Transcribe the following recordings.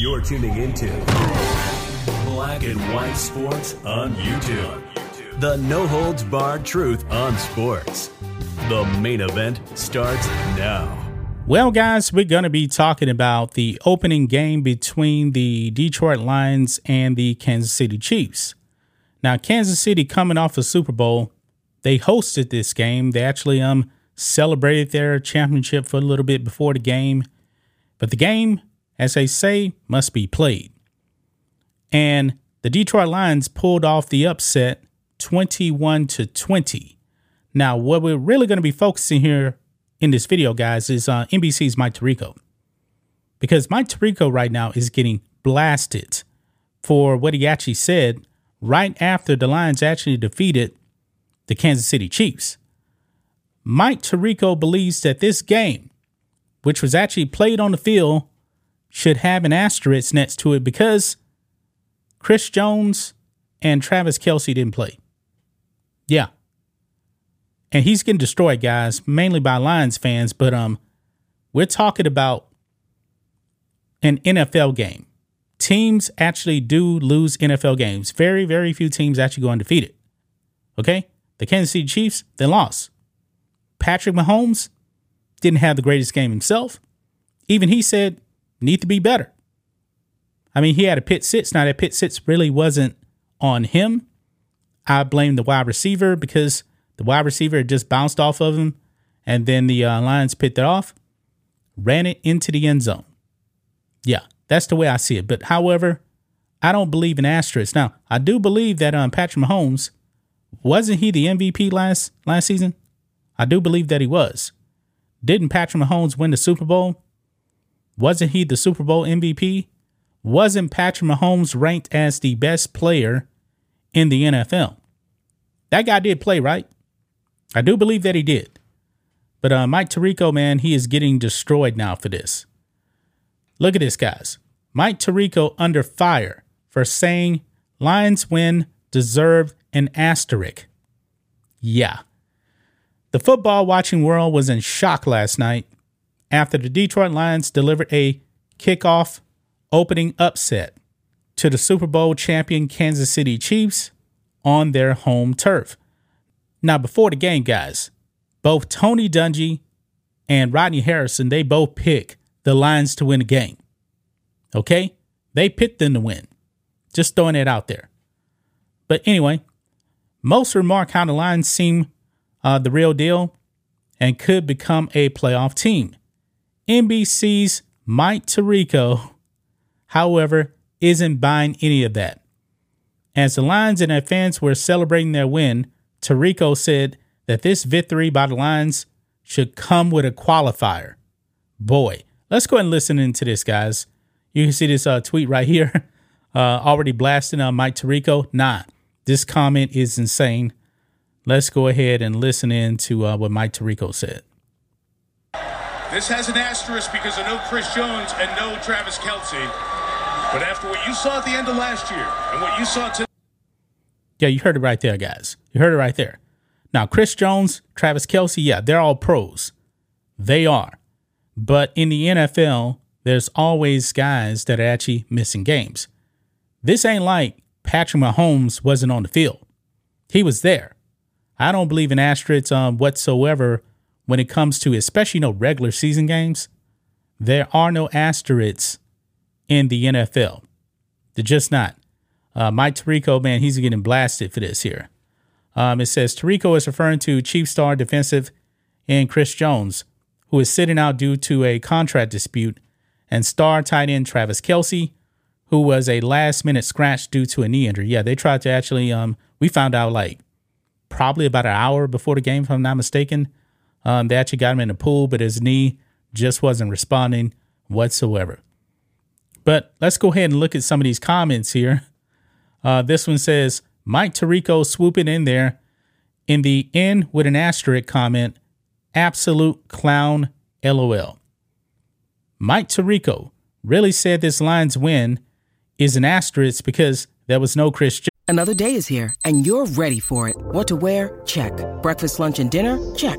You're tuning into Black and White Sports on YouTube. The no holds barred truth on sports. The main event starts now. Well, guys, we're going to be talking about the opening game between the Detroit Lions and the Kansas City Chiefs. Now, Kansas City coming off a Super Bowl, they hosted this game. They actually um celebrated their championship for a little bit before the game. But the game, as they say, must be played. And the Detroit Lions pulled off the upset 21 to 20. Now, what we're really going to be focusing here in this video, guys, is uh, NBC's Mike Tirico. Because Mike Tirico right now is getting blasted for what he actually said right after the Lions actually defeated the Kansas City Chiefs. Mike Tirico believes that this game which was actually played on the field, should have an asterisk next to it because Chris Jones and Travis Kelce didn't play. Yeah. And he's getting destroyed, guys, mainly by Lions fans, but um we're talking about an NFL game. Teams actually do lose NFL games. Very, very few teams actually go undefeated. Okay? The Kansas City Chiefs, they lost. Patrick Mahomes, didn't have the greatest game himself. Even he said, need to be better. I mean, he had a pick six. Now, that pick six really wasn't on him. I blame the wide receiver because the wide receiver just bounced off of him, and then the uh, Lions picked it off, ran it into the end zone. Yeah, that's the way I see it. But however, I don't believe in asterisks. Now, I do believe that um, Patrick Mahomes wasn't he the MVP last last season? I do believe that he was. Didn't Patrick Mahomes win the Super Bowl? Wasn't he the Super Bowl MVP? Wasn't Patrick Mahomes ranked as the best player in the NFL? That guy did play, right? I do believe that he did. But uh, Mike Tirico, man, he is getting destroyed now for this. Look at this, guys. Mike Tirico under fire for saying Lions win deserve an asterisk. Yeah. The football watching world was in shock last night after the Detroit Lions delivered a kickoff opening upset to the Super Bowl champion Kansas City Chiefs on their home turf. Now, before the game, guys, both Tony Dungy and Rodney Harrison, they both pick the Lions to win the game. Okay? They picked them to win. Just throwing it out there. But anyway, most remark how the Lions seem uh, the real deal and could become a playoff team. NBC's Mike Tirico, however, isn't buying any of that. As the Lions and their fans were celebrating their win, Tirico said that this victory by the Lions should come with a qualifier. Boy, let's go and listen into this, guys. You can see this uh, tweet right here, uh, already blasting on Mike Tirico. Nah, this comment is insane let's go ahead and listen in to uh, what Mike Tirico said. This has an asterisk because of no Chris Jones and no Travis Kelce. But after what you saw at the end of last year and what you saw today. Yeah, you heard it right there, guys. You heard it right there. Now, Chris Jones, Travis Kelce, yeah, they're all pros. They are. But in the NFL, there's always guys that are actually missing games. This ain't like Patrick Mahomes wasn't on the field. He was there. I don't believe in asterisks um, whatsoever when it comes to especially you know regular season games. There are no asterisks in the NFL. They're just not. Uh, Mike Tirico, man, he's getting blasted for this here. Um, it says Tirico is referring to Chief star defensive and Chris Jones, who is sitting out due to a contract dispute, and star tight end Travis Kelce, who was a last minute scratch due to a knee injury. Yeah, they tried to actually, um, we found out like probably about an hour before the game, if I'm not mistaken. Um, they actually got him in the pool, but his knee just wasn't responding. whatsoever. But let's go ahead and look at some of these comments here. Uh, this one says Mike Tirico swooping in there in the end with an asterisk comment, absolute clown, lol. Mike Tirico really said this line's win is an asterisk because there was no Chris. Another day is here and you're ready for it. What to wear? Check. Breakfast, lunch, and dinner? Check.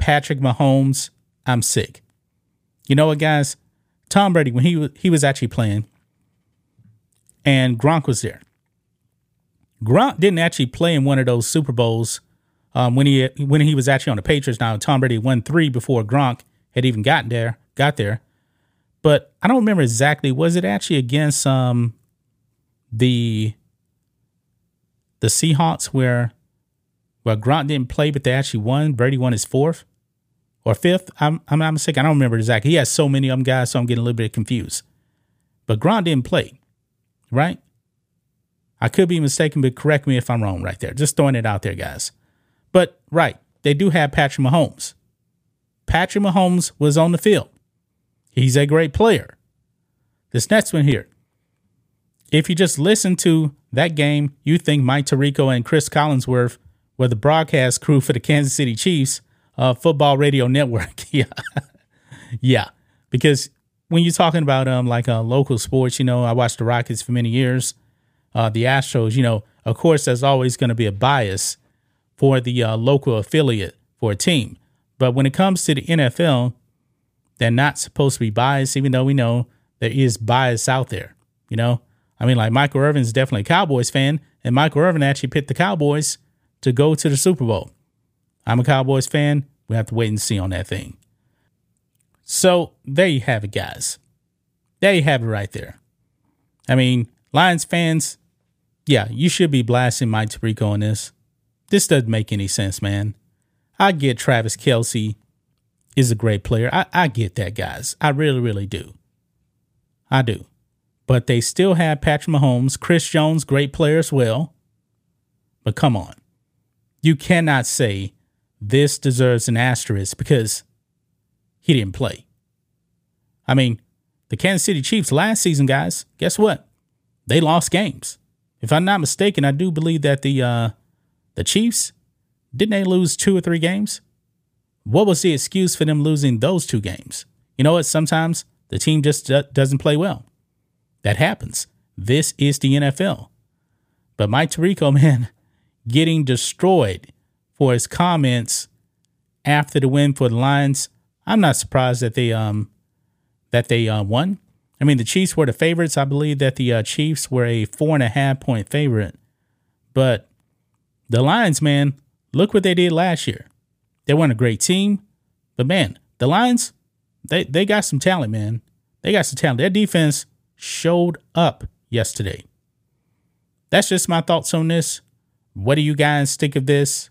Patrick Mahomes. I'm sick. You know what, guys? Tom Brady, when he, he was actually playing, and Gronk was there. Gronk didn't actually play in one of those Super Bowls um, when he when he was actually on the Patriots. Now Tom Brady won three before Gronk had even gotten there, got there. But I don't remember exactly. Was it actually against um the the Seahawks where where Gronk didn't play, but they actually won? Brady won his fourth or fifth. I'm I'm not mistaken. I don't remember exactly. He has so many of them guys, so I'm getting a little bit confused. But Gronk didn't play, right? I could be mistaken, but correct me if I'm wrong right there. Just throwing it out there, guys. But right, they do have Patrick Mahomes. Patrick Mahomes was on the field. He's a great player. This next one here. If you just listen to that game, you think Mike Tirico and Cris Collinsworth were the broadcast crew for the Kansas City Chiefs uh, football radio network. yeah. yeah. Because when you're talking about um like uh, local sports, you know, I watched the Rockets for many years uh, the Astros, you know, of course, there's always going to be a bias for the uh, local affiliate for a team. But when it comes to the NFL, they're not supposed to be biased, even though we know there is bias out there. You know, I mean, like Michael Irvin is definitely a Cowboys fan, and Michael Irvin actually picked the Cowboys to go to the Super Bowl. I'm a Cowboys fan. We have to wait and see on that thing. So there you have it, guys. There you have it right there. I mean, Lions fans, yeah, you should be blasting Mike Tirico on this. This doesn't make any sense, man. I get Travis Kelce is a great player. I, I get that, guys. I really, really do. I do. But they still have Patrick Mahomes, Chris Jones, great player as well. But come on. You cannot say this deserves an asterisk because he didn't play. I mean, the Kansas City Chiefs last season, guys, guess what? They lost games. If I'm not mistaken, I do believe that the uh, the Chiefs didn't they lose two or three games? What was the excuse for them losing those two games? You know what? Sometimes the team just doesn't play well. That happens. This is the NFL. But Mike Tirico, man, getting destroyed for his comments after the win for the Lions. I'm not surprised that they um that they uh, won. I mean, the Chiefs were the favorites. I believe that the uh, Chiefs were a four and a half point favorite. But the Lions, man, look what they did last year. They weren't a great team, but man, the Lions, they, they got some talent, man. They got some talent. Their defense showed up yesterday. That's just my thoughts on this. What do you guys think of this?